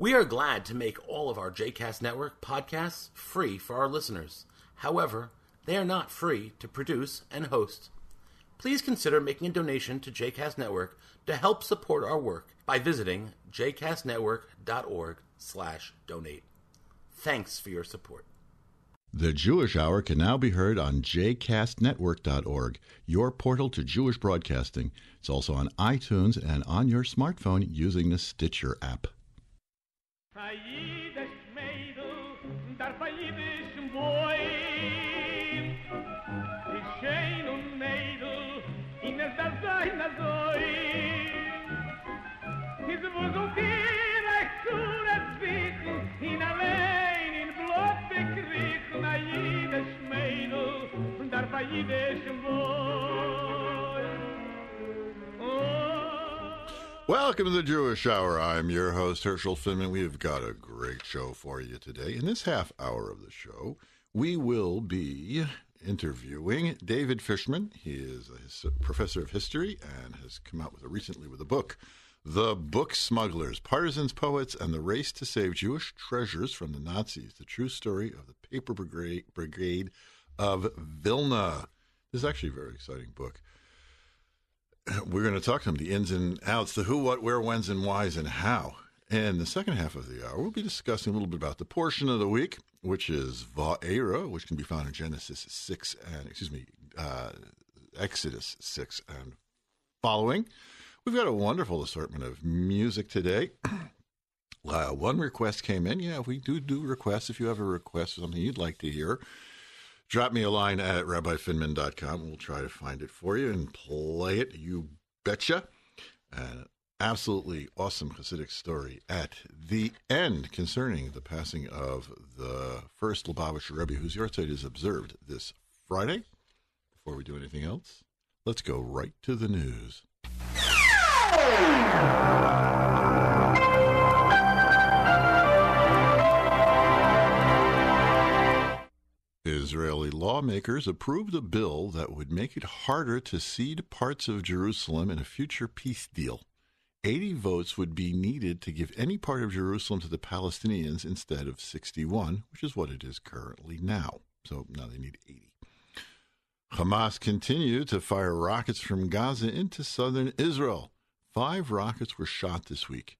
We are glad to make all of our JCast Network podcasts free for our listeners. However, they are not free to produce and host. Please consider making a donation to JCast Network to help support our work by visiting jcastnetwork.org/donate. Thanks for your support. The Jewish Hour can now be heard on jcastnetwork.org, your portal to Jewish broadcasting. It's also on iTunes and on your smartphone using the Stitcher app. Aí Welcome to the Jewish Hour. I'm your host, Herschel Finman. We've got a great show for you today. In this half hour of the show, we will be interviewing David Fishman. He is a professor of history and has come out with a, recently with a book, The Book Smugglers, Partisans, Poets, and the Race to Save Jewish Treasures from the Nazis, the true story of the Paper Brigade of Vilna. This is actually a very exciting book we're going to talk to him the ins and outs, the who, what, where, whens, and whys, and how. And the second half of the hour, we'll be discussing a little bit about the portion of the week, which is Va'era, which can be found in Genesis 6 and, excuse me, uh, Exodus 6 and following. We've got a wonderful assortment of music today. Uh, one request came in. Yeah, we do do requests. If you have a request or something you'd like to hear, drop me a line at rabbifinman.com. We'll try to find it for you and play it. You betcha. An absolutely awesome Hasidic story at the end concerning the passing of the first Lubavitcher Rebbe, whose yahrzeit is observed this Friday. Before we do anything else, let's go right to the news. Israeli lawmakers approved a bill that would make it harder to cede parts of Jerusalem in a future peace deal. 80 votes would be needed to give any part of Jerusalem to the Palestinians instead of 61, which is what it is currently now. So now they need 80. Hamas continued to fire rockets from Gaza into southern Israel. Five rockets were shot this week.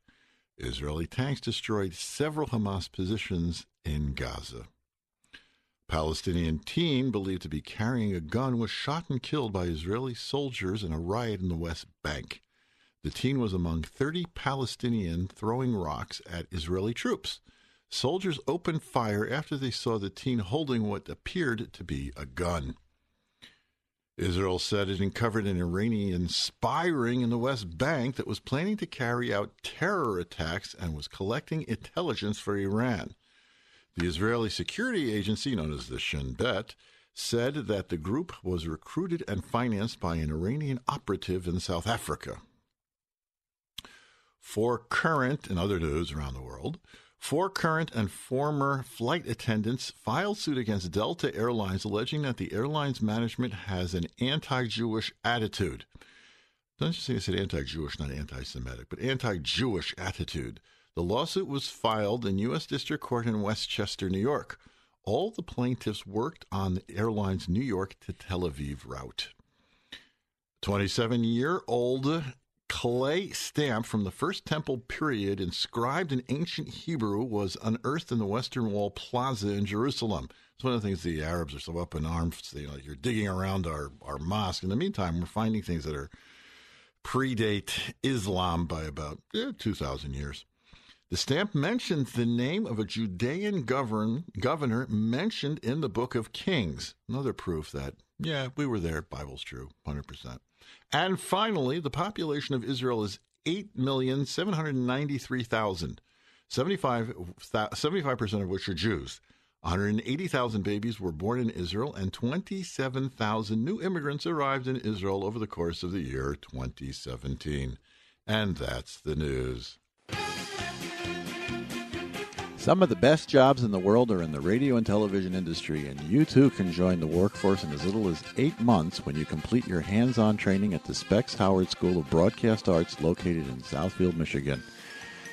Israeli tanks destroyed several Hamas positions in Gaza. Palestinian teen believed to be carrying a gun was shot and killed by Israeli soldiers in a riot in the West Bank. The teen was among 30 Palestinians throwing rocks at Israeli troops. Soldiers opened fire after they saw the teen holding what appeared to be a gun. Israel said it uncovered an Iranian spy ring in the West Bank that was planning to carry out terror attacks and was collecting intelligence for Iran. The Israeli security agency, known as the Shin Bet, said that the group was recruited and financed by an Iranian operative in South Africa. Four current, in other news around the world, four current and former flight attendants filed suit against Delta Airlines alleging that the airline's management has an anti Jewish attitude. Don't you say I said anti Jewish, not anti Semitic, but anti Jewish attitude. The lawsuit was filed in U.S. District Court in Westchester, New York. All the plaintiffs worked on the airline's New York to Tel Aviv route. 27 year old clay stamp from the First Temple period inscribed in ancient Hebrew was unearthed in the Western Wall Plaza in Jerusalem. It's one of the things the Arabs are so up in arms. You know, you're digging around our, our mosque. In the meantime, we're finding things that are predate Islam by about eh, 2,000 years. The stamp mentions the name of a Judean govern, governor mentioned in the book of Kings. Another proof that, yeah, we were there. Bible's true, 100%. And finally, the population of Israel is 8,793,000, 75, 75% of which are Jews. 180,000 babies were born in Israel, and 27,000 new immigrants arrived in Israel over the course of the year 2017. And that's the news. Some of the best jobs in the world are in the radio and television industry, and you too can join the workforce in as little as eight months when you complete your hands on training at the Specs Howard School of Broadcast Arts located in Southfield, Michigan.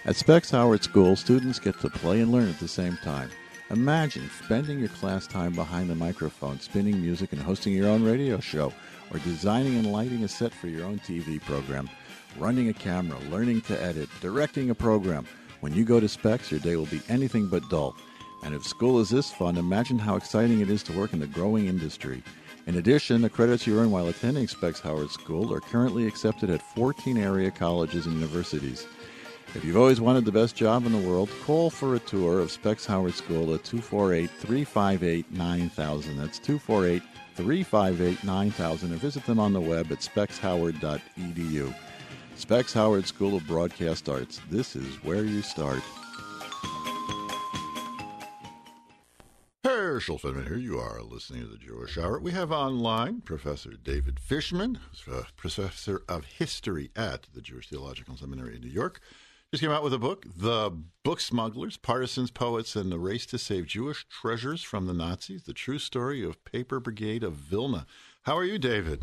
At Specs Howard School, students get to play and learn at the same time. Imagine spending your class time behind the microphone, spinning music and hosting your own radio show, or designing and lighting a set for your own TV program, running a camera, learning to edit, directing a program. When you go to Specs, your day will be anything but dull. And if school is this fun, imagine how exciting it is to work in the growing industry. In addition, the credits you earn while attending Specs Howard School are currently accepted at 14 area colleges and universities. If you've always wanted the best job in the world, call for a tour of Specs Howard School at 248 358 9000. That's 248 358 9000 or visit them on the web at specshoward.edu. Specs Howard School of Broadcast Arts. This is where you start. Herschel Finman here. You are listening to the Jewish Hour. We have online Professor David Fishman, who's a professor of history at the Jewish Theological Seminary in New York. Just came out with a book, The Book Smugglers, Partisans, Poets, and the Race to Save Jewish Treasures from the Nazis, the true story of Paper Brigade of Vilna. How are you, David?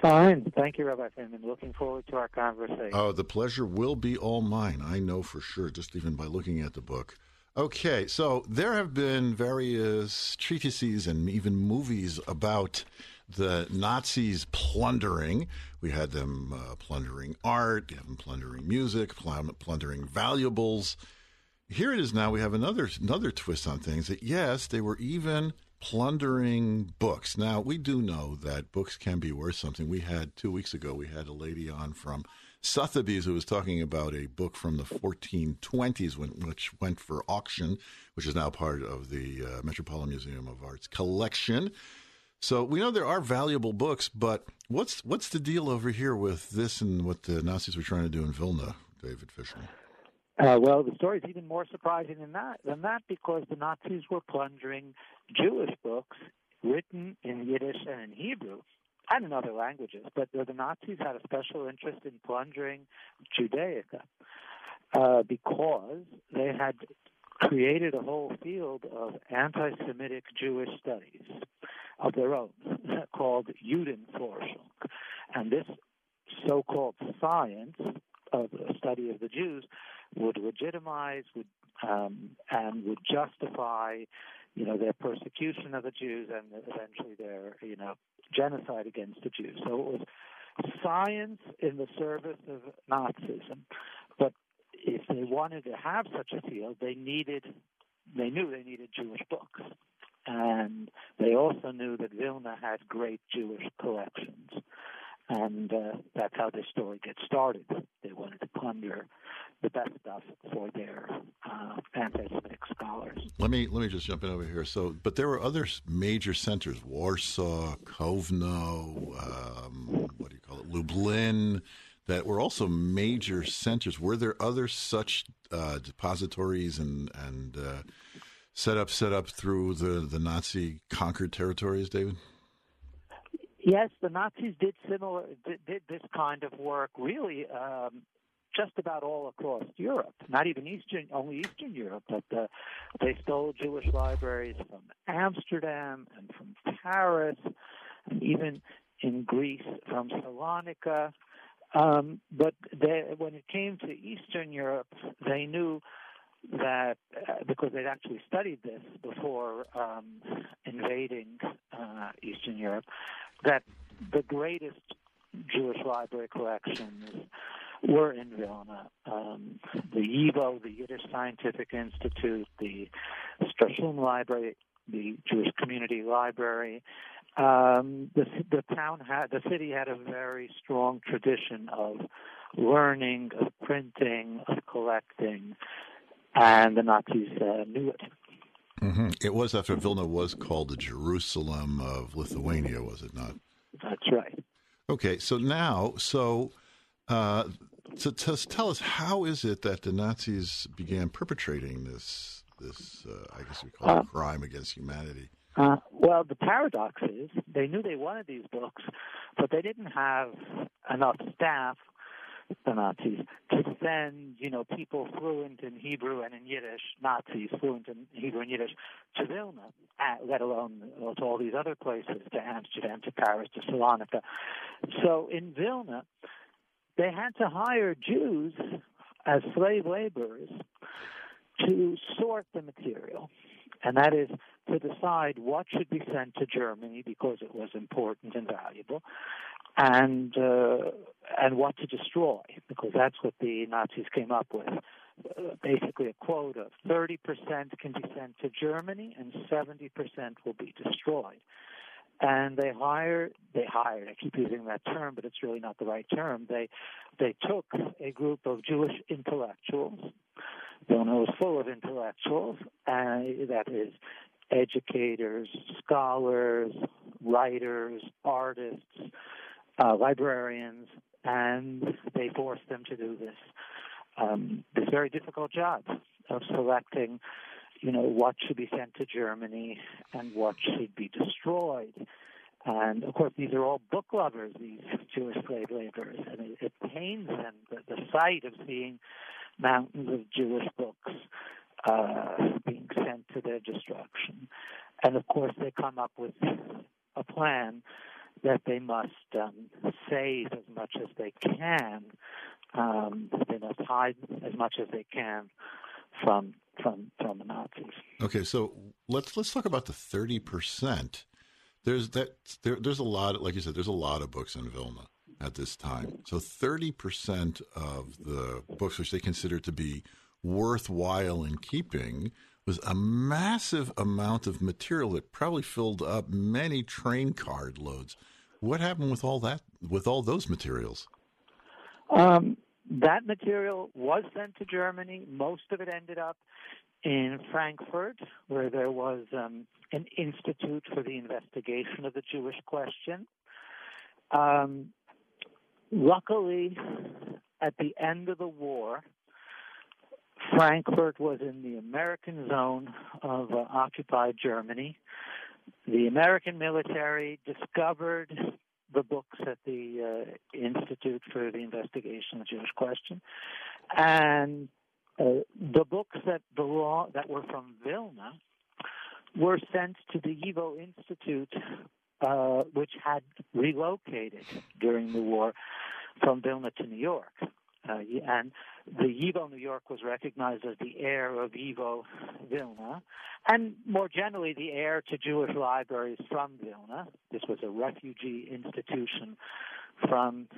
Fine. Thank you, Rabbi Finman. Looking forward to our conversation. Oh, the pleasure will be all mine. I know for sure, just even by looking at the book. Okay, so there have been various treatises and even movies about the Nazis plundering. We had them uh, plundering art, we have them plundering music, plundering valuables. Here it is now. We have another another twist on things. That yes, they were even plundering books. Now we do know that books can be worth something. We had two weeks ago. We had a lady on from Sotheby's who was talking about a book from the 1420s, when, which went for auction, which is now part of the uh, Metropolitan Museum of Art's collection. So we know there are valuable books, but what's what's the deal over here with this and what the Nazis were trying to do in Vilna, David Fisher? Uh, well, the story is even more surprising than that. Than that, because the Nazis were plundering Jewish books written in Yiddish and in Hebrew and in other languages. But the Nazis had a special interest in plundering Judaica uh, because they had created a whole field of anti-Semitic Jewish studies of their own called Judenforschung. And this so-called science of the study of the Jews would legitimize would um, and would justify you know their persecution of the Jews and eventually their you know genocide against the Jews. So it was science in the service of Nazism. But if they wanted to have such a field, they needed they knew they needed Jewish books. And they also knew that Vilna had great Jewish collections. And uh, that's how this story gets started. They wanted to plunder the best stuff for their uh, anti-Semitic scholars. Let me let me just jump in over here. So, but there were other major centers: Warsaw, Kovno, um, what do you call it, Lublin, that were also major centers. Were there other such uh, depositories and and uh, set up set up through the the Nazi conquered territories, David? Yes, the Nazis did similar did, did this kind of work really um, just about all across Europe, not even Eastern, only Eastern Europe, but uh, they stole Jewish libraries from Amsterdam and from Paris, and even in Greece from Salonika. Um, but they, when it came to Eastern Europe, they knew that uh, because they'd actually studied this before um, invading uh, Eastern Europe, that the greatest Jewish library collections were in Vilna. Um, the YIVO, the Yiddish Scientific Institute, the Strashun Library, the Jewish Community Library. Um, the, the town had, the city had a very strong tradition of learning, of printing, of collecting, and the Nazis uh, knew it. Mm-hmm. It was after Vilna was called the Jerusalem of Lithuania, was it not? That's right. Okay, so now, so uh, to tell us how is it that the Nazis began perpetrating this this uh, I guess we call it uh, crime against humanity? Uh, well, the paradox is they knew they wanted these books, but they didn't have enough staff the Nazis to send, you know, people fluent in Hebrew and in Yiddish, Nazis fluent in Hebrew and Yiddish, to Vilna, let alone to all these other places, to Amsterdam, to Paris, to Salonika. So in Vilna, they had to hire Jews as slave laborers to sort the material, and that is to decide what should be sent to Germany because it was important and valuable, and uh, and what to destroy because that's what the Nazis came up with. Uh, basically, a quote of 30% can be sent to Germany and 70% will be destroyed. And they hired, they hired. I keep using that term, but it's really not the right term. They they took a group of Jewish intellectuals. Vilna was full of intellectuals, and that is educators, scholars, writers, artists, uh, librarians, and they forced them to do this um, this very difficult job of selecting, you know, what should be sent to Germany and what should be destroyed. And of course, these are all book lovers, these Jewish slave laborers, and it, it pains them the, the sight of seeing mountains of Jewish books uh, being sent to their destruction. And of course, they come up with a plan that they must um, save as much as they can. Um, they must hide as much as they can from from from the Nazis. Okay, so let's let's talk about the thirty percent. There's that there, there's a lot, like you said, there's a lot of books in Vilna at this time. So thirty percent of the books which they consider to be worthwhile in keeping was a massive amount of material that probably filled up many train card loads. What happened with all that, with all those materials? Um, that material was sent to Germany. Most of it ended up in Frankfurt, where there was um, an institute for the investigation of the Jewish question. Um, luckily, at the end of the war, Frankfurt was in the American zone of uh, occupied Germany. The American military discovered the books at the uh, Institute for the Investigation of the Jewish Question, and uh, the books that belong that were from Vilna were sent to the YIVO Institute, uh, which had relocated during the war from Vilna to New York. Uh, and the YIVO New York was recognized as the heir of YIVO Vilna, and more generally the heir to Jewish libraries from Vilna. This was a refugee institution from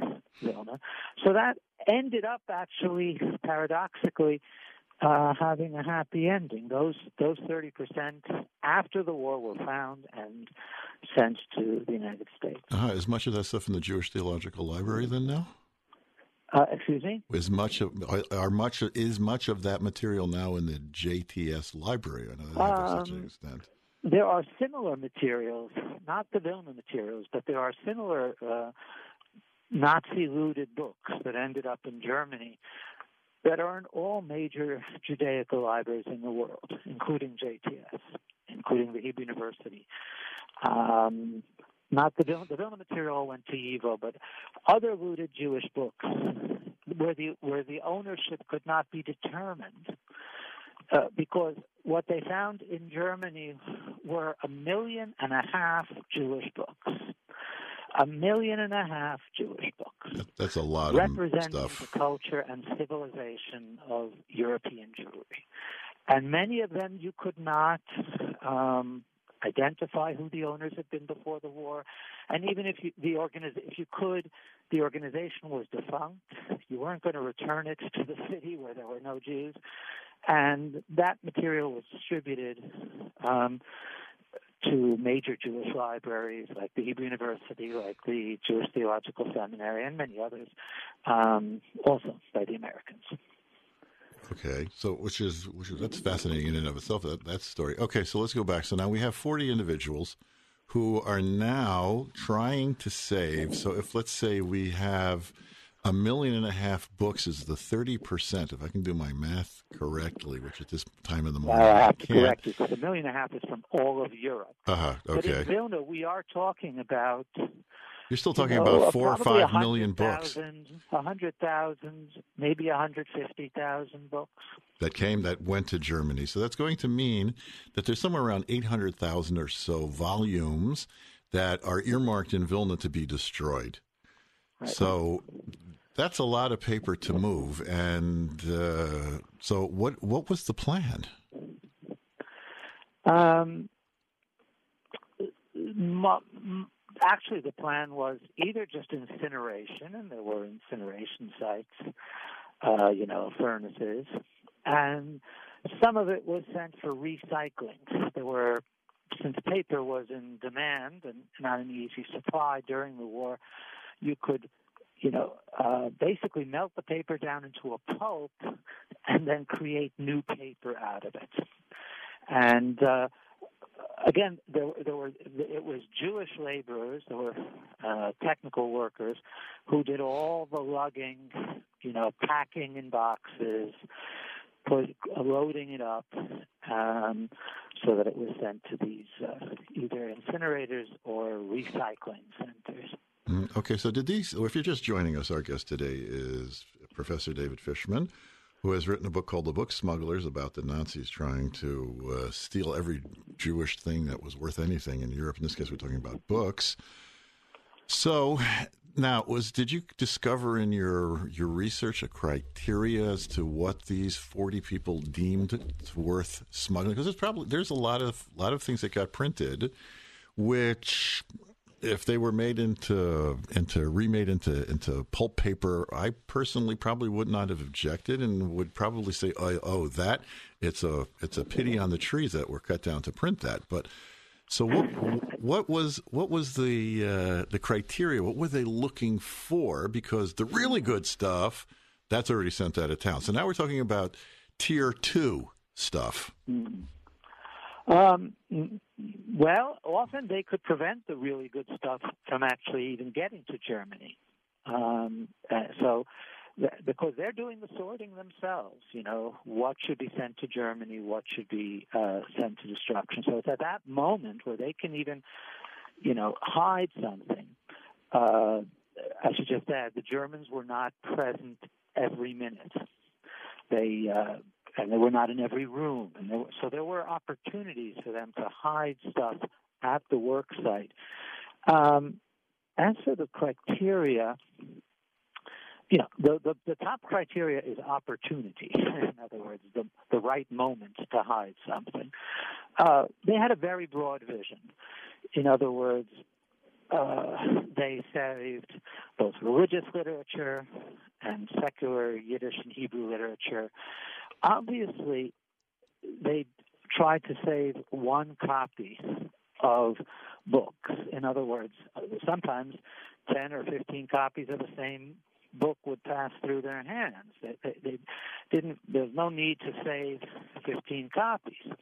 Vilna. So that ended up actually, paradoxically, uh, having a happy ending. Those those thirty percent after the war were found and sent to the United States. Uh, is much of that stuff in the Jewish Theological Library then now? Uh, excuse me. Is much of are much is much of that material now in the JTS library? I know that um, to such an extent. There are similar materials, not the Vilna materials, but there are similar uh, Nazi-looted books that ended up in Germany that are in all major Judaica libraries in the world, including JTS, including the Hebrew University. Um, not the Vilna, the Vilna material went to YIVO, but other looted Jewish books where the where the ownership could not be determined. Uh, because what they found in Germany were a million and a half Jewish books. A million and a half Jewish books. That's a lot representing of stuff. Representing the culture and civilization of European Jewry. And many of them you could not um, identify who the owners had been before the war, and even if you, the organiz- if you could, the organization was defunct. You weren't going to return it to the city where there were no Jews, and that material was distributed um, to major Jewish libraries like the Hebrew University, like the Jewish Theological Seminary, and many others, um, also by the Americans. Okay, so which is which is that's fascinating in and of itself. That that story. Okay, so let's go back. So now we have forty individuals who are now trying to save. So if let's say we have a million and a half books is the 30%, if I can do my math correctly, which at this time of the morning well, I have to can't. correct because a million and a half is from all of Europe. Uh-huh, okay. But in Vilna, we are talking about you're still talking you know, about four or five million books. A hundred thousand, maybe a hundred fifty thousand books that came that went to Germany. So that's going to mean that there's somewhere around eight hundred thousand or so volumes that are earmarked in Vilna to be destroyed. Right. So that's a lot of paper to move. And uh, so, what what was the plan? Um, actually, the plan was either just incineration, and there were incineration sites, uh, you know, furnaces, and some of it was sent for recycling. There were, since paper was in demand and not an easy supply during the war, you could, you know, uh, basically melt the paper down into a pulp and then create new paper out of it. And uh, again, there, there were it was Jewish laborers, there were uh, technical workers who did all the lugging, you know, packing in boxes, put loading it up, um, so that it was sent to these uh, either incinerators or recycling centers. Mm, okay, so did these? Well, if you're just joining us, our guest today is Professor David Fishman who has written a book called The Book Smugglers about the Nazis trying to uh, steal every Jewish thing that was worth anything in Europe. In this case, we're talking about books. So, now was did you discover in your your research a criteria as to what these forty people deemed worth smuggling? Because there's probably there's a lot of lot of things that got printed, which if they were made into into remade into into pulp paper, I personally probably would not have objected and would probably say, "Oh, oh that it's a it's a pity on the trees that were cut down to print that." But so what what was what was the uh, the criteria? What were they looking for? Because the really good stuff that's already sent out of town. So now we're talking about tier two stuff. Mm-hmm. Um, well, often they could prevent the really good stuff from actually even getting to Germany. Um, uh, so, th- because they're doing the sorting themselves, you know, what should be sent to Germany, what should be uh, sent to destruction. So it's at that moment where they can even, you know, hide something. Uh, I should just add, the Germans were not present every minute. They uh, and they were not in every room. And there, so there were opportunities for them to hide stuff at the work site. Um, as for the criteria, you know, the, the, the top criteria is opportunity. in other words, the, the right moment to hide something. Uh, they had a very broad vision. In other words, uh, they saved both religious literature and secular Yiddish and Hebrew literature obviously they tried to save one copy of books. In other words, sometimes 10 or 15 copies of the same book would pass through their hands. They, they, they didn't. There's no need to save 15 copies.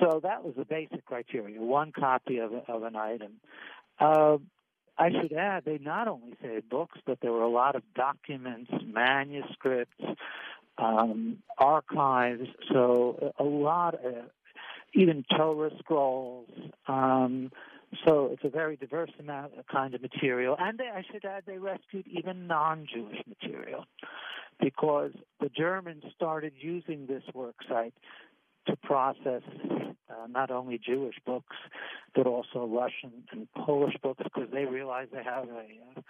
So that was the basic criteria: one copy of of an item. Uh, I should add, they not only saved books, but there were a lot of documents, manuscripts, um, archives. So a lot, of, even Torah scrolls. Um, So it's a very diverse amount of kind of material, and they, I should add they rescued even non-Jewish material because the Germans started using this work site to process uh, not only Jewish books, but also Russian and Polish books, because they realize they have a uh,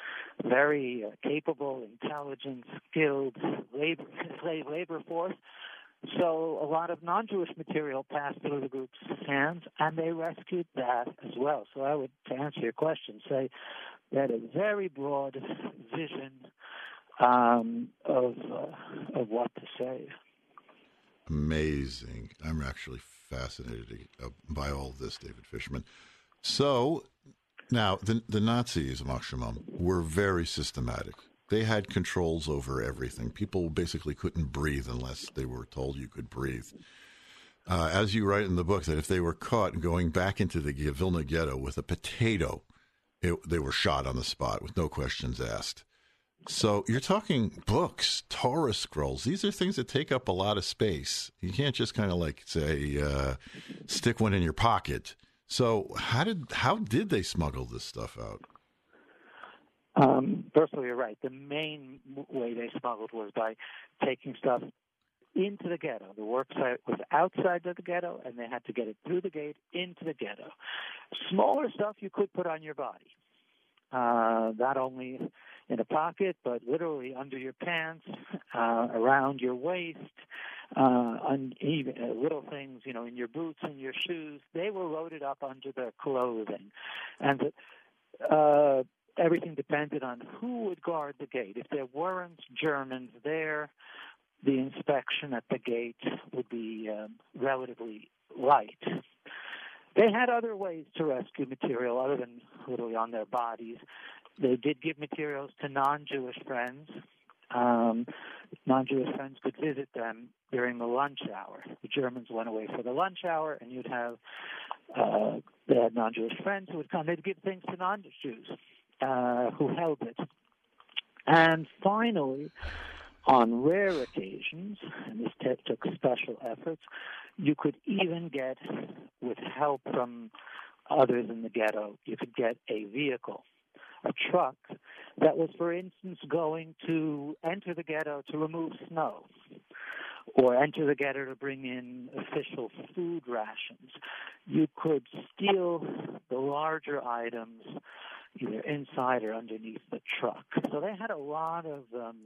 very uh, capable, intelligent, skilled labor, slave labor force. So a lot of non-Jewish material passed through the group's hands, and they rescued that as well. So I would, to answer your question, say they had a very broad vision um, of uh, of what to save. Amazing. I'm actually fascinated by all this, David Fishman. So now the the Nazis, Machshamam, were very systematic. They had controls over everything. People basically couldn't breathe unless they were told you could breathe. Uh, as you write in the book, that if they were caught going back into the Vilna ghetto with a potato, it, they were shot on the spot with no questions asked. So you're talking books, Torah scrolls. These are things that take up a lot of space. You can't just kind of like say uh, stick one in your pocket. So how did how did they smuggle this stuff out? Um, all, you're right. The main way they smuggled was by taking stuff into the ghetto. The work site was outside of the ghetto, and they had to get it through the gate into the ghetto. Smaller stuff you could put on your body. Uh, not only in a pocket, but literally under your pants, uh, around your waist, uh, on even uh, little things, you know, in your boots and your shoes. They were loaded up under their clothing, and uh, everything depended on who would guard the gate. If there weren't Germans there, the inspection at the gate would be um, relatively light. They had other ways to rescue material other than literally on their bodies. They did give materials to non-Jewish friends. Um, non-Jewish friends could visit them during the lunch hour. The Germans went away for the lunch hour, and you'd have uh, they had non-Jewish friends who would come. They'd give things to non-Jews uh, who held it. And finally, on rare occasions, and this t- took special efforts, you could even get, with help from others in the ghetto, you could get a vehicle a truck that was, for instance, going to enter the ghetto to remove snow or enter the ghetto to bring in official food rations. You could steal the larger items either inside or underneath the truck. So they had a lot of um,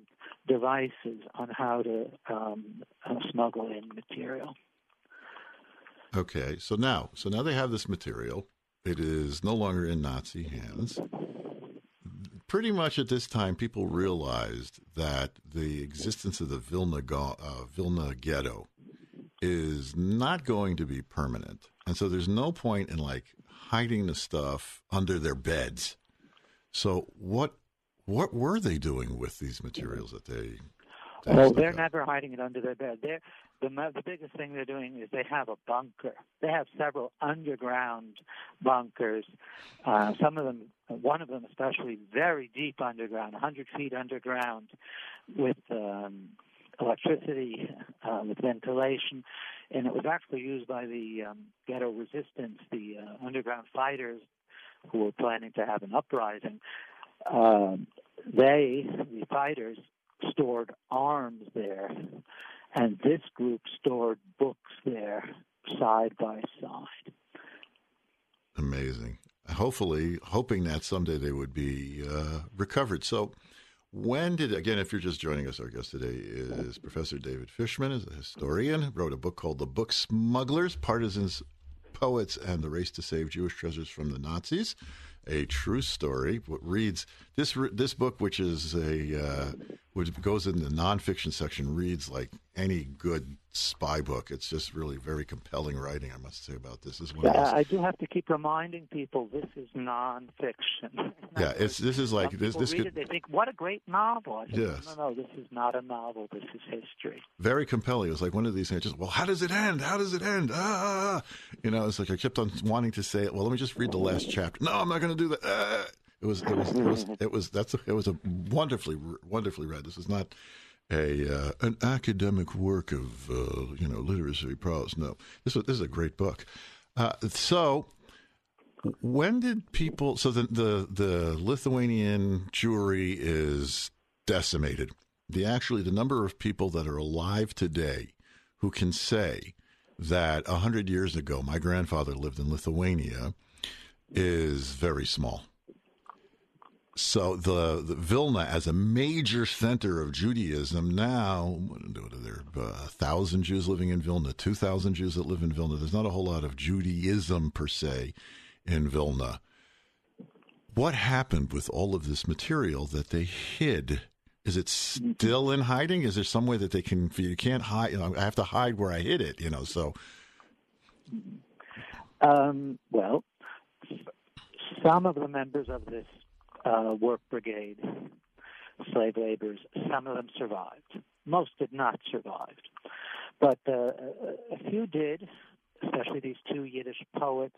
devices on how to um, uh, smuggle in material. Okay, so now, so now they have this material. It is no longer in Nazi hands pretty much at this time, people realized that the existence of the Vilna, uh, Vilna ghetto is not going to be permanent. And so there's no point in like hiding the stuff under their beds. So what what were they doing with these materials that they? they well, they're never hiding it under their bed. They're the the biggest thing they're doing is they have a bunker. They have several underground bunkers. Uh, some of them, one of them especially, very deep underground, 100 feet underground, with um, electricity, uh, with ventilation, and it was actually used by the um, ghetto resistance, the uh, underground fighters who were planning to have an uprising. Um, they, the fighters, stored arms there and this group stored books there side by side. Amazing. Hopefully, hoping that someday they would be uh, recovered. So, when did again? If you're just joining us, our guest today is Professor David Fishman, is a historian. Wrote a book called "The Book Smugglers: Partisans, Poets, and the Race to Save Jewish Treasures from the Nazis." A true story. What reads this this book, which is a uh, which goes in the nonfiction section, reads like any good spy book. It's just really very compelling writing, I must say, about this. as well. yeah, I do have to keep reminding people this is nonfiction. yeah, it's this is like this. This could. It, they think, "What a great novel!" Said, yes. No, no, this is not a novel. This is history. Very compelling. It was like one of these things. Just well, how does it end? How does it end? Ah, ah, ah. you know, it's like I kept on wanting to say it. Well, let me just read the last chapter. No, I'm not going to do that. Ah. It was it was it was it was that's a, it was a wonderfully wonderfully read. This is not a uh, an academic work of uh, you know literacy prose. No, this is this is a great book. Uh, so When did people? So the the, the Lithuanian Jewry is decimated. The actually the number of people that are alive today who can say that a hundred years ago my grandfather lived in Lithuania is very small. So the, the, Vilna as a major center of Judaism now, what are there? Uh, a thousand Jews living in Vilna, two thousand Jews that live in Vilna. There's not a whole lot of Judaism per se in Vilna. What happened with all of this material that they hid? Is it still in hiding? Is there some way that they can? You can't hide. You know, I have to hide where I hid it. You know, so. Um, well, some of the members of this uh, work brigade, slave laborers. Some of them survived. Most did not survive. But uh, a few did, especially these two Yiddish poets,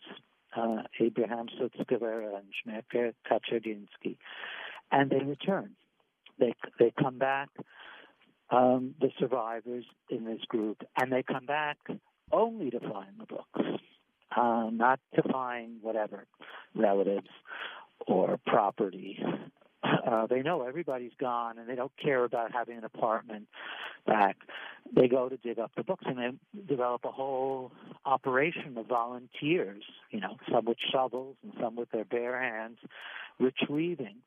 uh, Abraham Sutzkever and Shmerke Kaczerginsky. And they return. They, they come back, um, the survivors in this group, and they come back only to find the books, uh, not to find whatever relatives or property. Uh, they know everybody's gone and they don't care about having an apartment back. They go to dig up the books and they develop a whole operation of volunteers, you know, some with shovels and some with their bare hands, retrieving.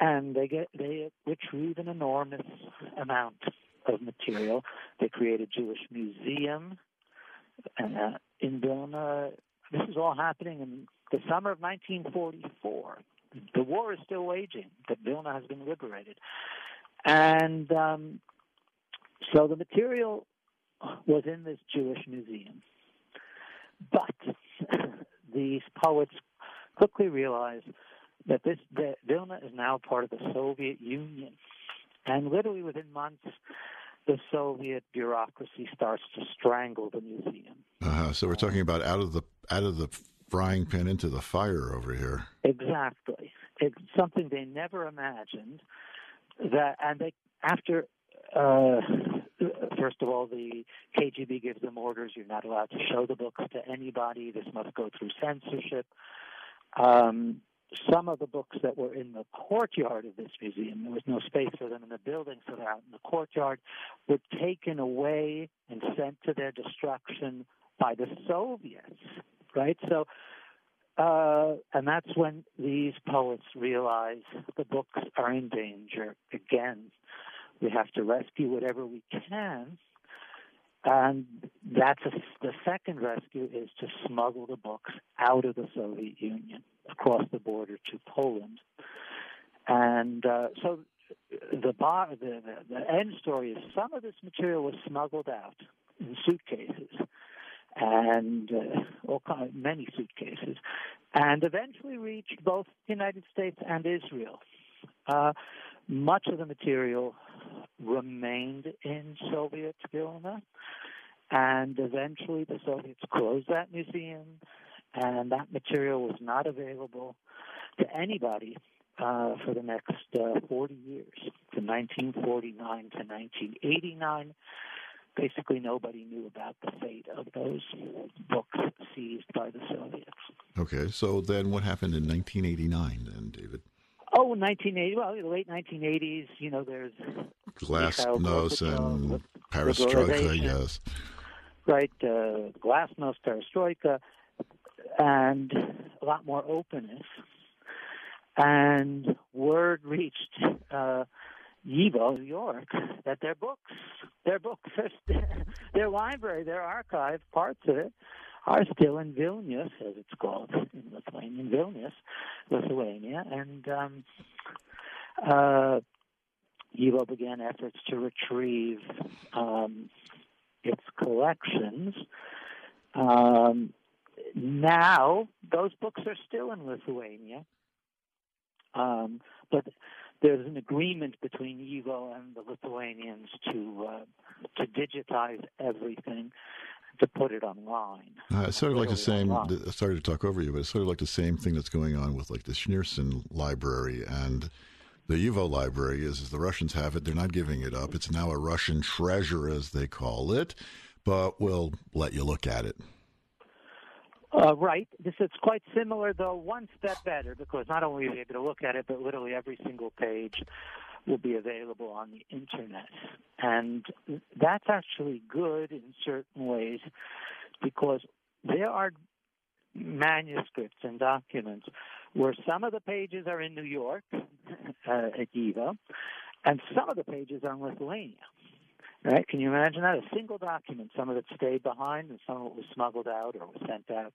And they get they retrieve an enormous amount of material. They create a Jewish museum and uh, in Vilna. This is all happening in the summer of 1944. The war is still waging, but Vilna has been liberated. And um, so the material was in this Jewish museum. But these poets quickly realized that this that Vilna is now part of the Soviet Union. And literally within months, the Soviet bureaucracy starts to strangle the museum. Uh-huh. So we're talking about out of the out of the frying pan into the fire over here. Exactly. It's something they never imagined. That and they after uh, first of all, the KGB gives them orders. You're not allowed to show the books to anybody. This must go through censorship. Um, some of the books that were in the courtyard of this museum, there was no space for them in the building, so they're out in the courtyard, were taken away and sent to their destruction by the Soviets right? So, uh, and that's when these poets realize the books are in danger. Again, we have to rescue whatever we can. And that's a, the second rescue is to smuggle the books out of the Soviet Union across the border to Poland. And uh, so the, bar, the, the, the end story is some of this material was smuggled out in suitcases and uh, all kind, many suitcases, and eventually reached both the United States and Israel. Uh, much of the material remained in Soviet Vilna, and eventually the Soviets closed that museum, and that material was not available to anybody uh, for the next uh, 40 years, from 1949 to 1989 basically nobody knew about the fate of those books seized by the Soviets. Okay, so then what happened in 1989 then, David? Oh, 1980. Well, in the late 1980s, you know, there's Glasnost and Perestroika, yes. Right, uh, Glasnost, Perestroika, and a lot more openness. And word reached uh, YIVO, New York, that their books, their books, their library, their archive, parts of it, are still in Vilnius, as it's called in Lithuanian, Vilnius, Lithuania, and um, uh, YIVO began efforts to retrieve um, its collections. Um, now, those books are still in Lithuania, um, but there's an agreement between YIVO and the Lithuanians to uh, to digitize everything to put it online. Uh, it's sort of like the same. Online. Sorry to talk over you, but it's sort of like the same thing that's going on with like the Schneerson Library and the YIVO Library. Is, is the Russians have it? They're not giving it up. It's now a Russian treasure, as they call it, but we'll let you look at it. Uh, right. This is quite similar, though one step better, because not only are you able to look at it, but literally every single page will be available on the internet. And that's actually good in certain ways because there are manuscripts and documents where some of the pages are in New York uh, at YIVO, and some of the pages are in Lithuania. Right? Can you imagine that? A single document, some of it stayed behind and some of it was smuggled out or was sent out.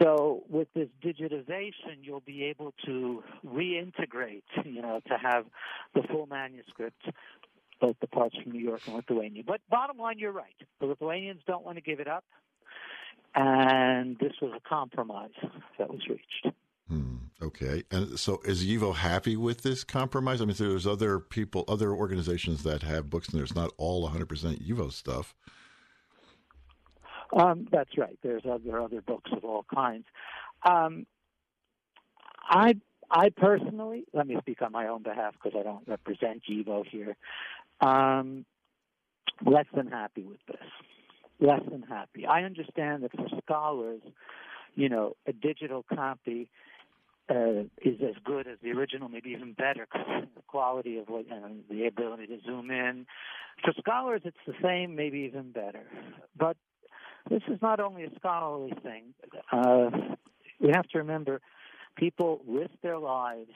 So with this digitization, you'll be able to reintegrate, you know, to have the full manuscript, both the parts from New York and Lithuania. But bottom line, you're right. The Lithuanians don't want to give it up, and this was a compromise that was reached. Hmm. Okay, and so is YIVO happy with this compromise? I mean, there's other people, other organizations that have books, and there's not all 100% YIVO stuff. Um, that's right. There's other other books of all kinds. Um, I I personally, let me speak on my own behalf because I don't represent YIVO here. Um, less than happy with this. Less than happy. I understand that for scholars, you know, a digital copy uh, is as good as the original, maybe even better. The quality of what, and the ability to zoom in. For scholars, it's the same, maybe even better. But this is not only a scholarly thing. Uh, we have to remember people risked their lives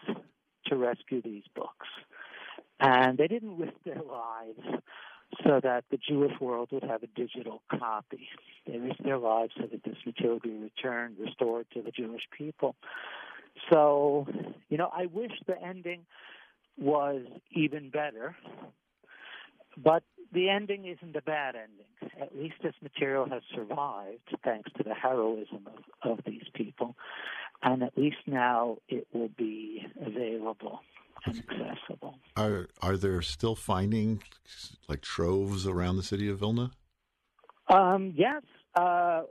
to rescue these books. And they didn't risk their lives so that the Jewish world would have a digital copy. They risked their lives so that this material would be returned, restored to the Jewish people. So, you know, I wish the ending was even better, but the ending isn't a bad ending. At least this material has survived thanks to the heroism of, of these people. And at least now it will be available and accessible. Are are there still finding like troves around the city of Vilna? Um, yes, uh,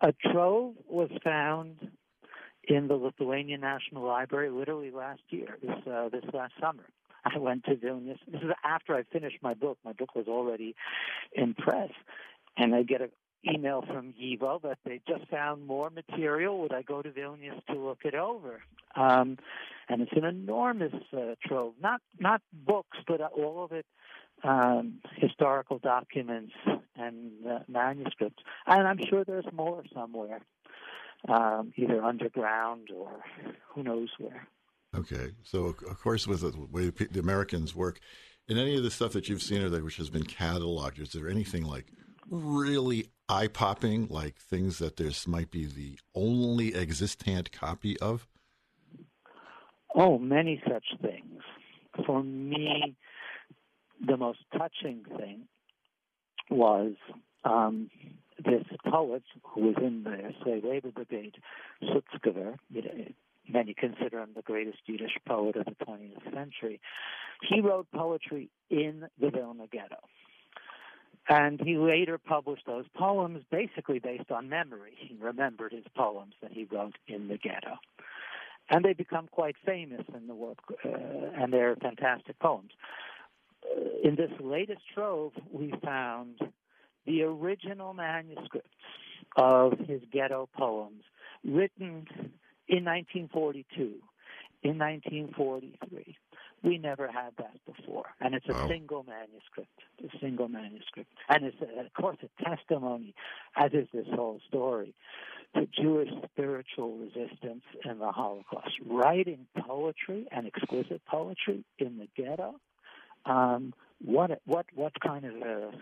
a trove was found in the Lithuanian National Library literally last year, this uh, this last summer. I went to Vilnius. This is after I finished my book. My book was already in press, and I get an email from YIVO that they just found more material. Would I go to Vilnius to look it over? Um, and it's an enormous uh, trove. Not not books, but all of it um, historical documents and uh, manuscripts. And I'm sure there's more somewhere, um, either underground or who knows where. Okay, so of course, with the way the Americans work, in any of the stuff that you've seen or that which has been cataloged, is there anything like really eye popping, like things that this might be the only existent copy of? Oh, many such things. For me, the most touching thing was um, this poet who was in the slave labor brigade, Sutzkever, many consider him the greatest Yiddish poet of the 20th century. He wrote poetry in the Vilna ghetto. And he later published those poems basically based on memory. He remembered his poems that he wrote in the ghetto. And they become quite famous in the work, uh, and they're fantastic poems. Uh, in this latest trove, we found the original manuscripts of his ghetto poems written in 1942, in 1943. We never had that before, and it's a wow. single manuscript, a single manuscript, and it's a, of course a testimony, as is this whole story, to Jewish spiritual resistance in the Holocaust. Writing poetry and exquisite poetry in the ghetto, um, what what what kind of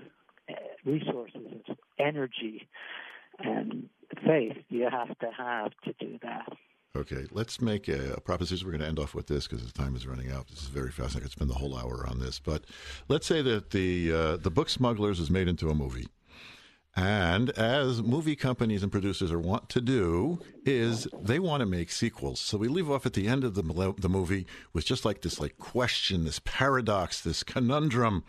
uh, resources, energy, and faith do you have to have to do that? Okay, let's make a, a proposition. We're going to end off with this because the time is running out. This is very fast. I could spend the whole hour on this, but let's say that the uh, the book Smugglers is made into a movie, and as movie companies and producers are want to do, is they want to make sequels. So we leave off at the end of the the movie with just like this like question, this paradox, this conundrum.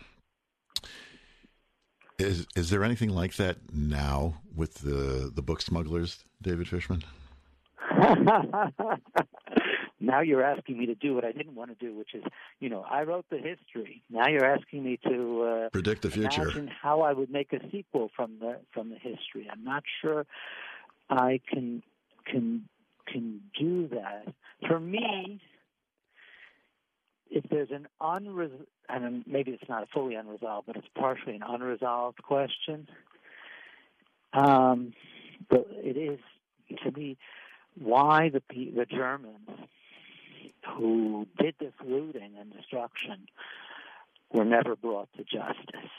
Is is there anything like that now with the the book Smugglers, David Fishman? now you're asking me to do what I didn't want to do, which is, you know, I wrote the history. Now you're asking me to uh, predict the future. Imagine how I would make a sequel from the from the history. I'm not sure I can can can do that. For me, if there's an unresolved, and maybe it's not fully unresolved, but it's partially an unresolved question, um, but it is to me why the the Germans who did this looting and destruction were never brought to justice.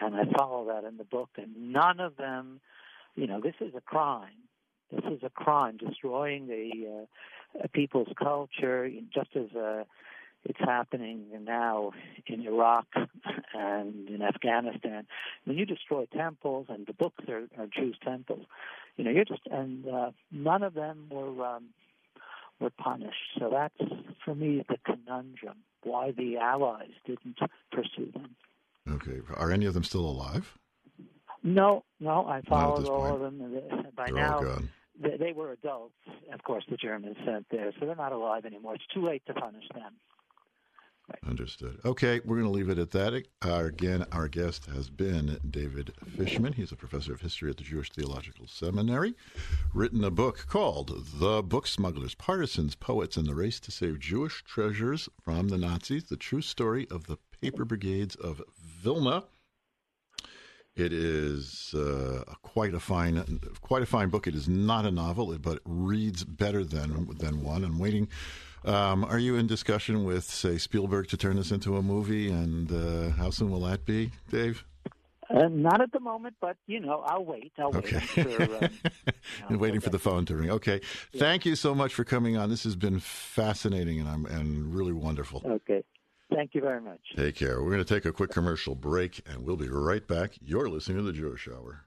And I follow that in the book, and none of them, you know, this is a crime. This is a crime, destroying the uh, people's culture, just as uh, it's happening now in Iraq and in Afghanistan. When you destroy temples, and the books are, are Jews' temples, you know, you're just, and uh, none of them were um, were punished. So that's for me the conundrum: why the Allies didn't pursue them. Okay, are any of them still alive? No, no, I followed all of them. By They're now, they, they were adults. Of course, the Germans sent there, so they're not alive anymore. It's too late to punish them. Understood. Okay, we're going to leave it at that. Uh, again, our guest has been David Fishman. He's a professor of history at the Jewish Theological Seminary. Written a book called The Book Smugglers, Partisans, Poets, and the Race to Save Jewish Treasures from the Nazis The True Story of the Paper Brigades of Vilna. It is uh, quite a fine, quite a fine book. It is not a novel, but it reads better than than one. I'm waiting. Um, are you in discussion with, say, Spielberg to turn this into a movie? And uh, how soon will that be, Dave? Uh, not at the moment, but you know, I'll wait. I'll Okay. wait. Sure, um, And waiting for the phone to ring. Okay. Thank you so much for coming on. This has been fascinating and I'm and really wonderful. Okay. Thank you very much. Take care. We're going to take a quick commercial break and we'll be right back. You're listening to the Jewish Hour.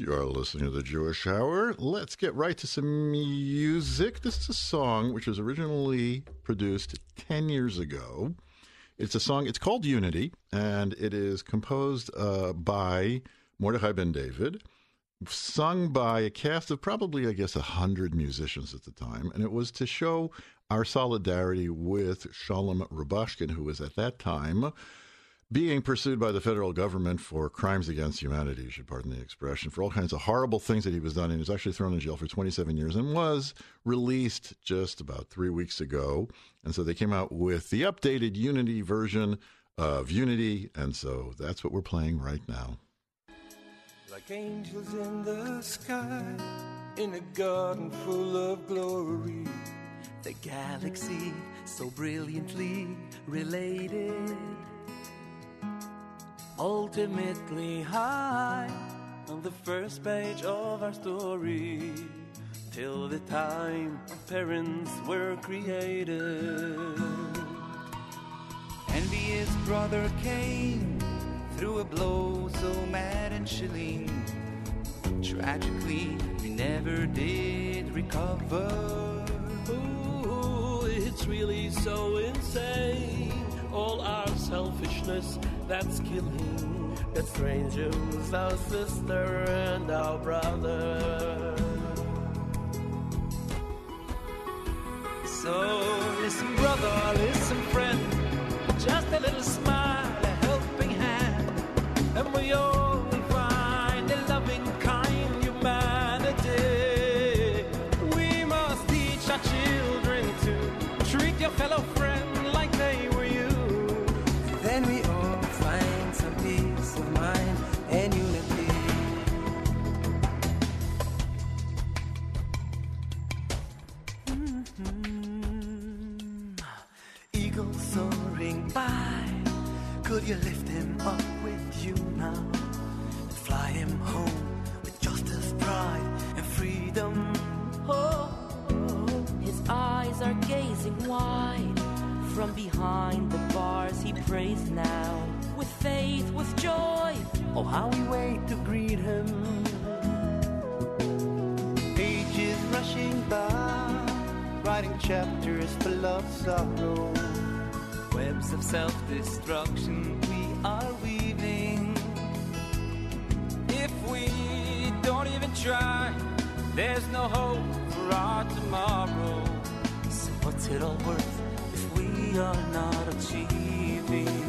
You are listening to the Jewish Hour. Let's get right to some music. This is a song which was originally produced 10 years ago. It's a song, it's called Unity, and it is composed uh, by Mordechai Ben David, sung by a cast of probably, I guess, 100 musicians at the time. And it was to show our solidarity with Shalom Rubashkin, who was at that time being pursued by the federal government for crimes against humanity, you should pardon the expression, for all kinds of horrible things that he was done. And he was actually thrown in jail for 27 years and was released just about three weeks ago. And so they came out with the updated Unity version of Unity. And so that's what we're playing right now. Like angels in the sky, in a garden full of glory. The galaxy so brilliantly related. Ultimately high on the first page of our story. Till the time parents were created. Envious brother came through a blow so mad and chilling. Tragically, we never did recover. Ooh, it's really so insane. All our selfishness that's killing. That strangers, our sister and our brother. So listen, brother, listen, friend. Just a little smile, a helping hand, and we all you lift him up with you now and fly him home with justice, pride, and freedom? Oh, his eyes are gazing wide. From behind the bars, he prays now. With faith, with joy. Oh, how we wait to greet him. Ages rushing by, writing chapters full of sorrow. Webs of self destruction we are weaving. If we don't even try, there's no hope for our tomorrow. So what's it all worth if we are not achieving?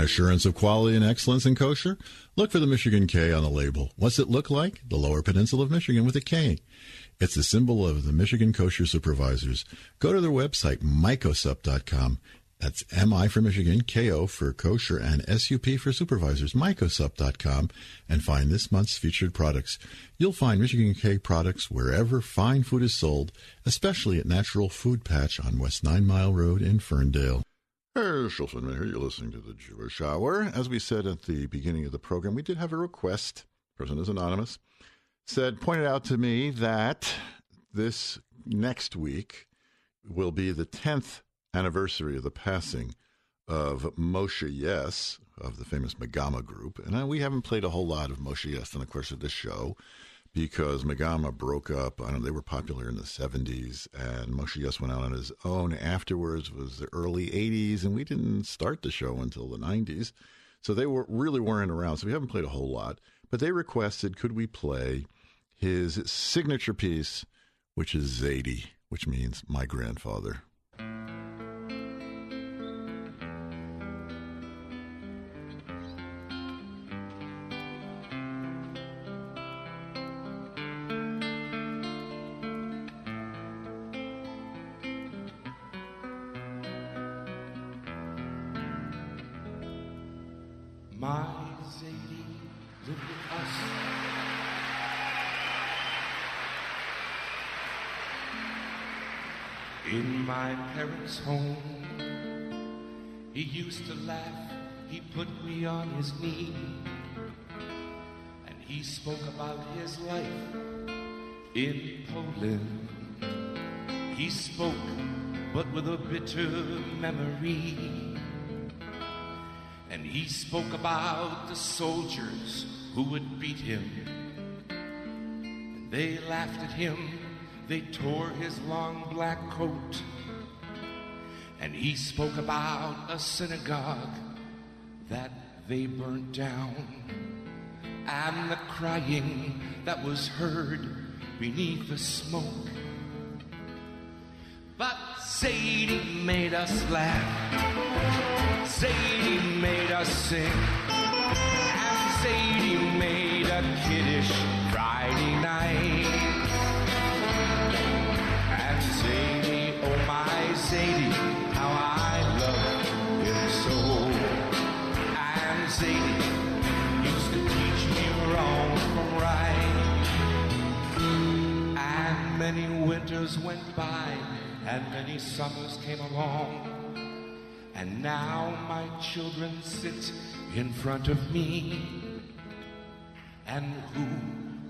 Want assurance of quality and excellence in kosher? Look for the Michigan K on the label. What's it look like? The Lower Peninsula of Michigan with a K. It's the symbol of the Michigan Kosher Supervisors. Go to their website, mikosup.com. That's MI for Michigan, KO for kosher, and SUP for supervisors, mikosup.com, and find this month's featured products. You'll find Michigan K products wherever fine food is sold, especially at Natural Food Patch on West Nine Mile Road in Ferndale. Finman here. You're listening to the Jewish Hour. As we said at the beginning of the program, we did have a request. Person is anonymous. Said, pointed out to me that this next week will be the 10th anniversary of the passing of Moshe Yess of the famous Megama group. And uh, we haven't played a whole lot of Moshe Yess in the course of this show because Megama broke up. I know they were popular in the 70s, and Moshe Yess went out on his own. Afterwards was the early 80s, and we didn't start the show until the 90s. So they were really weren't around. So we haven't played a whole lot. But they requested, could we play his signature piece, which is Zadie, which means my grandfather. Parents' home, he used to laugh, he put me on his knee, and he spoke about his life in Poland. He spoke, but with a bitter memory. And he spoke about the soldiers who would beat him. They laughed at him, they tore his long black coat. And he spoke about a synagogue that they burnt down. And the crying that was heard beneath the smoke. But Zadie made us laugh. Zadie made us sing. And Zadie made a kiddish Friday night. And Zadie, oh my Zadie, winters went by, and many summers came along. And now my children sit in front of me. And who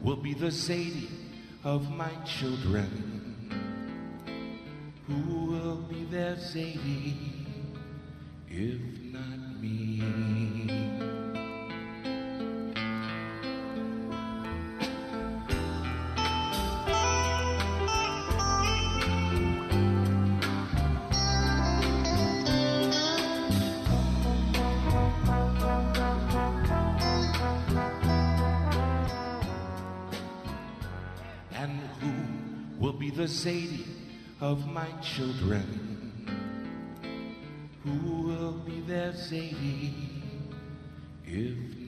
will be the Zadie of my children? Who will be their Zadie if not me? The Zadie of my children. Who will be their Zadie if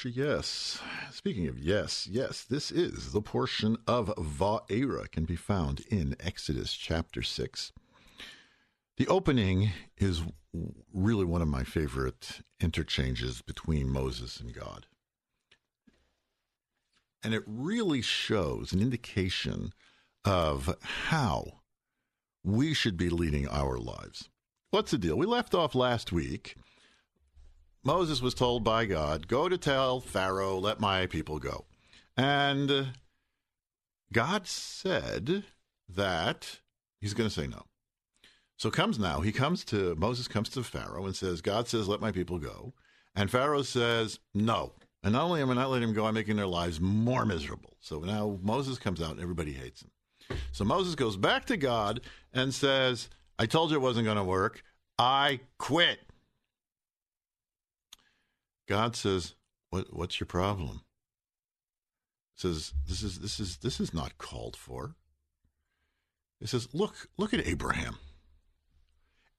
Moshe Yess. Speaking of yes, yes, this is the portion of Va'era can be found in Exodus chapter 6. The opening is really one of my favorite interchanges between Moses and God. And it really shows an indication of how we should be leading our lives. What's the deal? We left off last week. Moses was told by God, Go to tell Pharaoh, let my people go. And uh, God said that he's going to say no. So comes now, he comes to, Moses comes to Pharaoh and says, God says, let my people go. And Pharaoh says, no. And not only am I not letting them go, I'm making their lives more miserable. So now Moses comes out and everybody hates him. So Moses goes back to God and says, I told you it wasn't going to work. I quit. God says, what, what's your problem? Says, this is, this is, this is not called for. He says, look, look at Abraham.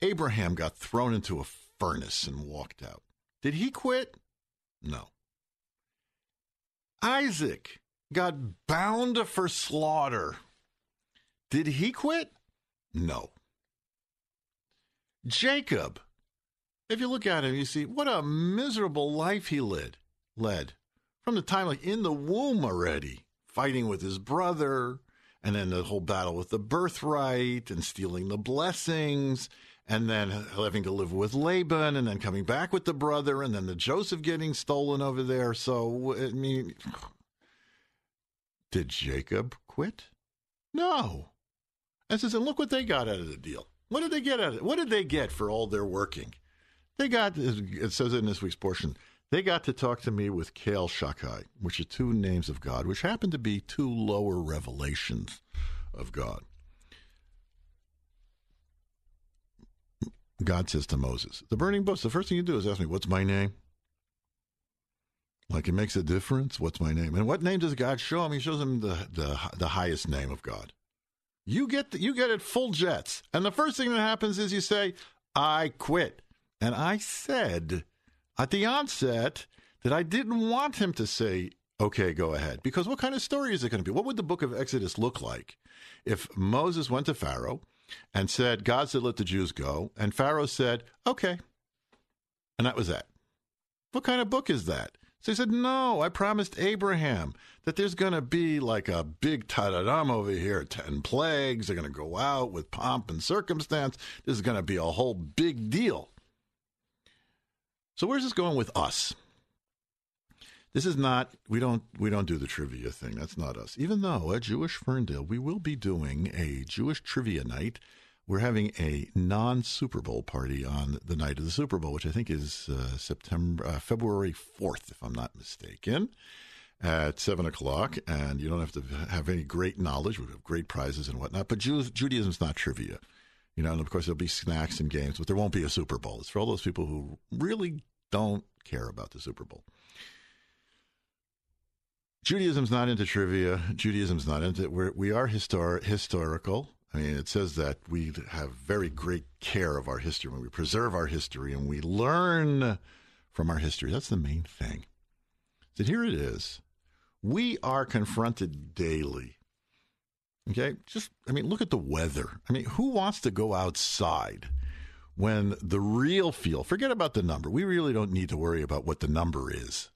Abraham got thrown into a furnace and walked out. Did he quit? No. Isaac got bound for slaughter. Did he quit? No. Jacob, if you look at him, you see what a miserable life he led. Led from the time like in the womb already, fighting with his brother, and then the whole battle with the birthright and stealing the blessings, and then having to live with Laban, and then coming back with the brother, and then the Joseph getting stolen over there. So I mean, did Jacob quit? No. And says, and look what they got out of the deal. What did they get out of it? What did they get for all their working? They got, it says in this week's portion, they got to talk to me with Kel Shakai, which are two names of God, which happen to be two lower revelations of God. God says to Moses, The burning bush, the first thing you do is ask me, What's my name? Like it makes a difference. What's my name? And what name does God show him? He shows him the, the, the highest name of God. You get, the, you get it full jets. And the first thing that happens is you say, I quit. And I said at the onset that I didn't want him to say, okay, go ahead. Because what kind of story is it going to be? What would the book of Exodus look like if Moses went to Pharaoh and said, God said, let the Jews go, and Pharaoh said, okay. And that was that. What kind of book is that? So he said, No, I promised Abraham that there's going to be like a big tadadam over here, 10 plagues. They're going to go out with pomp and circumstance. This is going to be a whole big deal. So where's this going with us? This is not we don't we don't do the trivia thing. That's not us. Even though at Jewish Ferndale we will be doing a Jewish trivia night. We're having a non Super Bowl party on the night of the Super Bowl, which I think is uh, September uh, February fourth, if I'm not mistaken, at seven o'clock. And you don't have to have any great knowledge. We have great prizes and whatnot. But Jew- Judaism's not trivia. You know, and of course there'll be snacks and games, but there won't be a Super Bowl. It's for all those people who really don't care about the Super Bowl. Judaism's not into trivia. Judaism's not into we're, we are histor- historical. I mean, it says that we have very great care of our history when we preserve our history and we learn from our history. That's the main thing. So here it is. We are confronted daily. Okay, just I mean, look at the weather. I mean, who wants to go outside when the real feel? Forget about the number. We really don't need to worry about what the number is.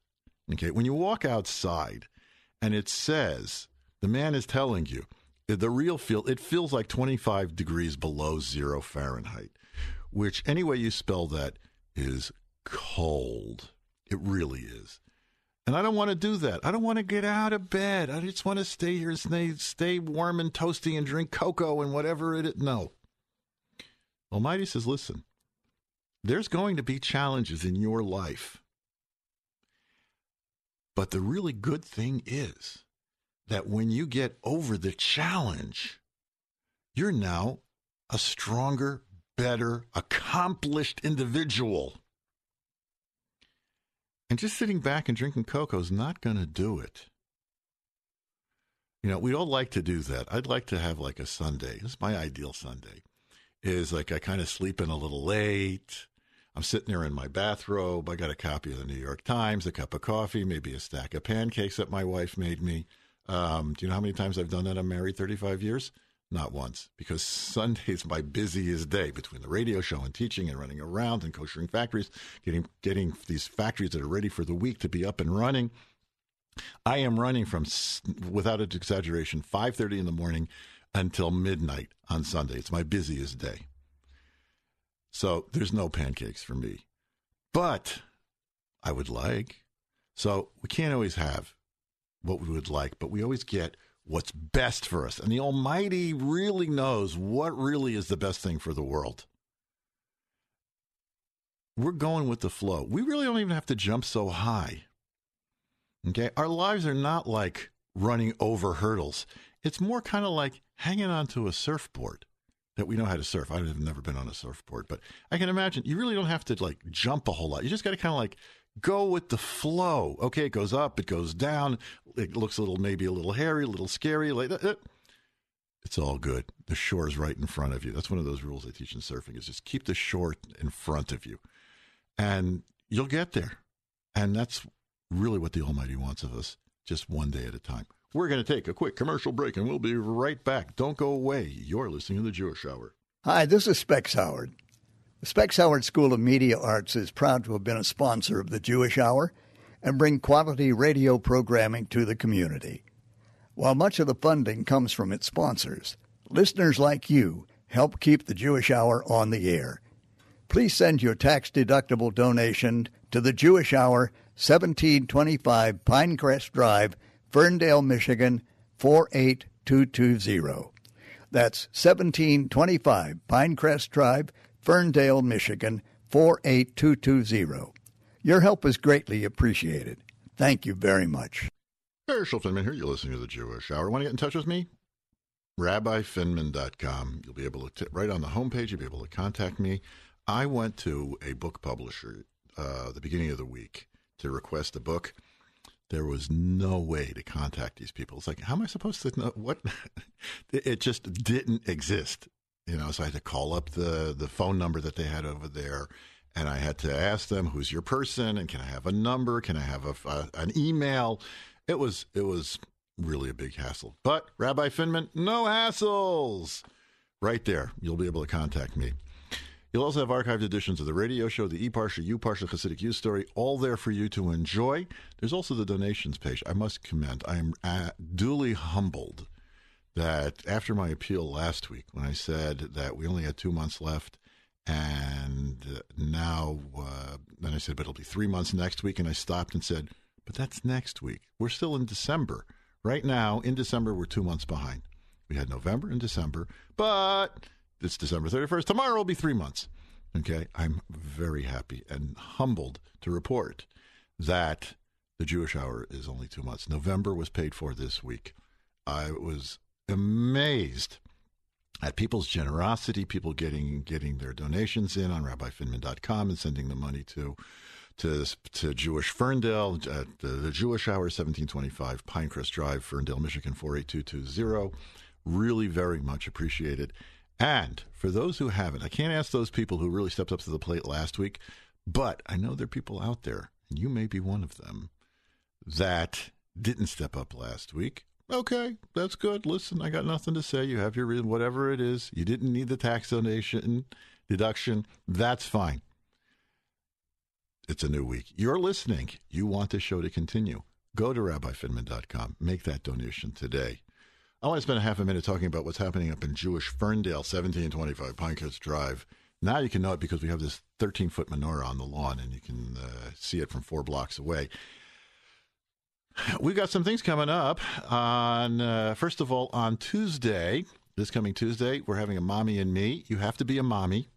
Okay, when you walk outside and it says the man is telling you eh, the real feel it feels like 25 degrees below zero Fahrenheit, which any way you spell that is cold. It really is. And I don't want to do that. I don't want to get out of bed. I just want to stay here and stay, stay warm and toasty and drink cocoa and whatever it is. No. Almighty says, listen, There's going to be challenges in your life. But the really good thing is that when you get over the challenge, you're now a stronger, better, accomplished individual. And just sitting back and drinking cocoa is not going to do it. You know, we'd all like to do that. I'd like to have like a Sunday. This is my ideal Sunday. Is like I kind of sleep in a little late. I'm sitting there in my bathrobe. I got a copy of the New York Times, a cup of coffee, maybe a stack of pancakes that my wife made me. Um, do you know how many times I've done that? I'm married 35 years. Not once, because Sunday is my busiest day between the radio show and teaching and running around and koshering factories, getting getting these factories that are ready for the week to be up and running. I am running from, without an exaggeration, 5:30 in the morning until midnight on Sunday. It's my busiest day. So there's no pancakes for me, but I would like. So we can't always have what we would like, but we always get what's best for us. And the Almighty really knows what really is the best thing for the world. We're going with the flow. We really don't even have to jump so high. Okay? Our lives are not like running over hurdles. It's more kind of like hanging onto a surfboard that we know how to surf. I've never been on a surfboard, but I can imagine you really don't have to like jump a whole lot. You just got to kind of like go with the flow. Okay, it goes up, it goes down. It looks a little, maybe a little hairy, a little scary. Like it's all good. The shore is right in front of you. That's one of those rules I teach in surfing: is just keep the shore in front of you, and you'll get there. And that's really what the Almighty wants of us, just one day at a time. We're going to take a quick commercial break, and we'll be right back. Don't go away. You're listening to the Jewish Hour. Hi, this is Specs Howard. The Specs Howard School of Media Arts is proud to have been a sponsor of the Jewish Hour and bring quality radio programming to the community. While much of the funding comes from its sponsors, listeners like you help keep the Jewish Hour on the air. Please send your tax deductible donation to the Jewish Hour, 1725 Pinecrest Drive, Ferndale, Michigan 48220. That's 1725 Pinecrest Drive, Ferndale, Michigan 48220. Your help is greatly appreciated. Thank you very much. Herschel Finman here. You're listening to the Jewish Hour. Want to get in touch with me? RabbiFinman.com. You'll be able to, t- right on the homepage, you'll be able to contact me. I went to a book publisher uh, the beginning of the week to request a book. There was no way to contact these people. It's like, how am I supposed to know what? it just didn't exist. You know, so I had to call up the, the phone number that they had over there and I had to ask them, who's your person? And can I have a number? Can I have a, an email? It was, it was really a big hassle. But Rabbi Finman, no hassles. Right there, you'll be able to contact me. You'll also have archived editions of the radio show, the E Parsha, U Parsha, Hasidic U Story, all there for you to enjoy. There's also the donations page. I must commend. I am uh, duly humbled that after my appeal last week, when I said that we only had two months left, and now, uh, then I said, but it'll be three months next week, and I stopped and said, but that's next week. We're still in December. Right now, in December, we're two months behind. We had November and December, but it's December 31st. Tomorrow will be three months. Okay. I'm very happy and humbled to report that the Jewish Hour is only two months. November was paid for this week. I was amazed at people's generosity, people getting getting their donations in on rabbifinman.com and sending the money to to to Jewish Ferndale at the, the Jewish Hour, 1725 Pinecrest Drive, Ferndale, Michigan 48220. Really very much appreciated. And for those who haven't, I can't ask those people who really stepped up to the plate last week, but I know there are people out there, and you may be one of them, that didn't step up last week. Okay, that's good. Listen, I got nothing to say. You have your reason, whatever it is. You didn't need the tax donation deduction. That's fine. It's a new week. You're listening. You want the show to continue. Go to rabbifinman.com. Make that donation today. I want to spend a half a minute talking about what's happening up in Jewish Ferndale, 1725 Pinecrest Drive. Now you can know it because we have this 13 foot menorah on the lawn and you can uh, see it from four blocks away. We've got some things coming up. On uh, first of all, on Tuesday, this coming Tuesday, we're having a mommy and me. You have to be a mommy,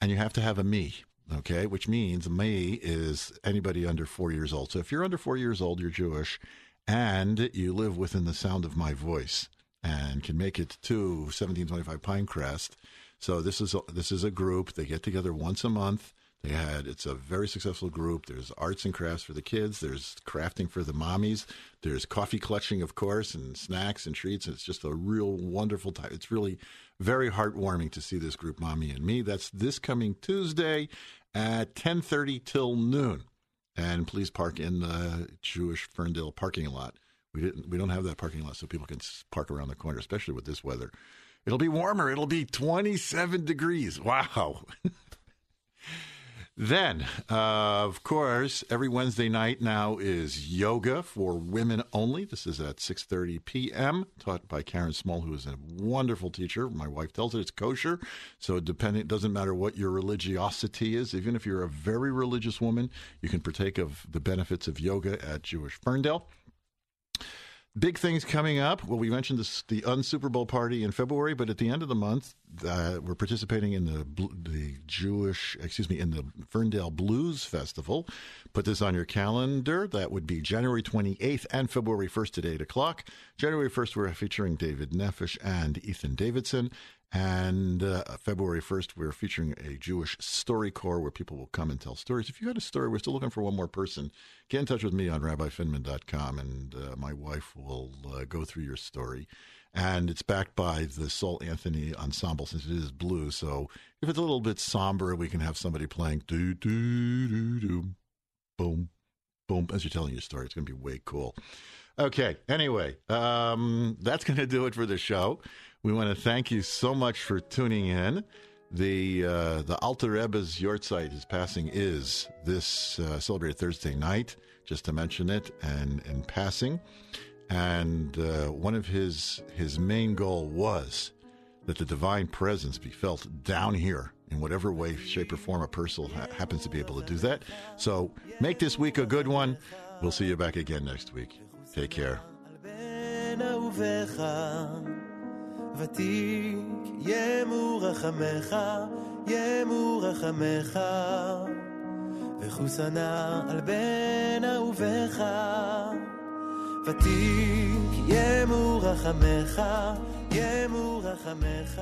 and you have to have a me. Okay, which means me is anybody under four years old. So if you're under four years old, you're Jewish, and you live within the sound of my voice and can make it to 1725 Pinecrest. So this is a, this is a group. They get together once a month. They had it's a very successful group. There's arts and crafts for the kids. There's crafting for the mommies. There's coffee clutching, of course, and snacks and treats. It's just a real wonderful time. It's really very heartwarming to see this group, mommy and me. That's this coming Tuesday at 10:30 till noon. And please park in the Jewish Ferndale parking lot. We didn't we don't have that parking lot so people can park around the corner, especially with this weather. It'll be warmer. It'll be 27 degrees. Wow. Then, uh, of course, every Wednesday night now is yoga for women only. This is at 6:30 p.m. taught by Karen Small, who is a wonderful teacher. My wife tells it it's kosher, so depending it doesn't matter what your religiosity is. Even if you're a very religious woman, you can partake of the benefits of yoga at Jewish Ferndale. Big things coming up. Well, we mentioned this, the Un-Super Bowl party in February, but at the end of the month, uh, we're participating in the the Jewish, excuse me, in the Ferndale Blues Festival. Put this on your calendar. That would be January 28th and February 1st at 8 o'clock. January 1st, we're featuring David Nefesh and Ethan Davidson. And uh, February 1st, we're featuring a Jewish story corps where people will come and tell stories. If you got a story, we're still looking for one more person. Get in touch with me on rabbifinman.com, and uh, my wife will uh, go through your story. And it's backed by the Soul Anthony Ensemble since it is blue. So if it's a little bit somber, we can have somebody playing do, do, do, do, boom, boom, as you're telling your story. It's going to be way cool. Okay. Anyway, um, that's going to do it for the show. We want to thank you so much for tuning in. The uh, the Alter Rebbe's Yortzeit, his passing is this uh, celebrated Thursday night, just to mention it, and in passing. And uh, one of his his main goal was that the divine presence be felt down here in whatever way, shape, or form a person ha- happens to be able to do that. So make this week a good one. We'll see you back again next week. Take care. בין אהוביך, ותיק ימו רחמך, ימו רחמך, וחוסנה על בין אהוביך, ותיק ימו רחמך, ימו רחמך.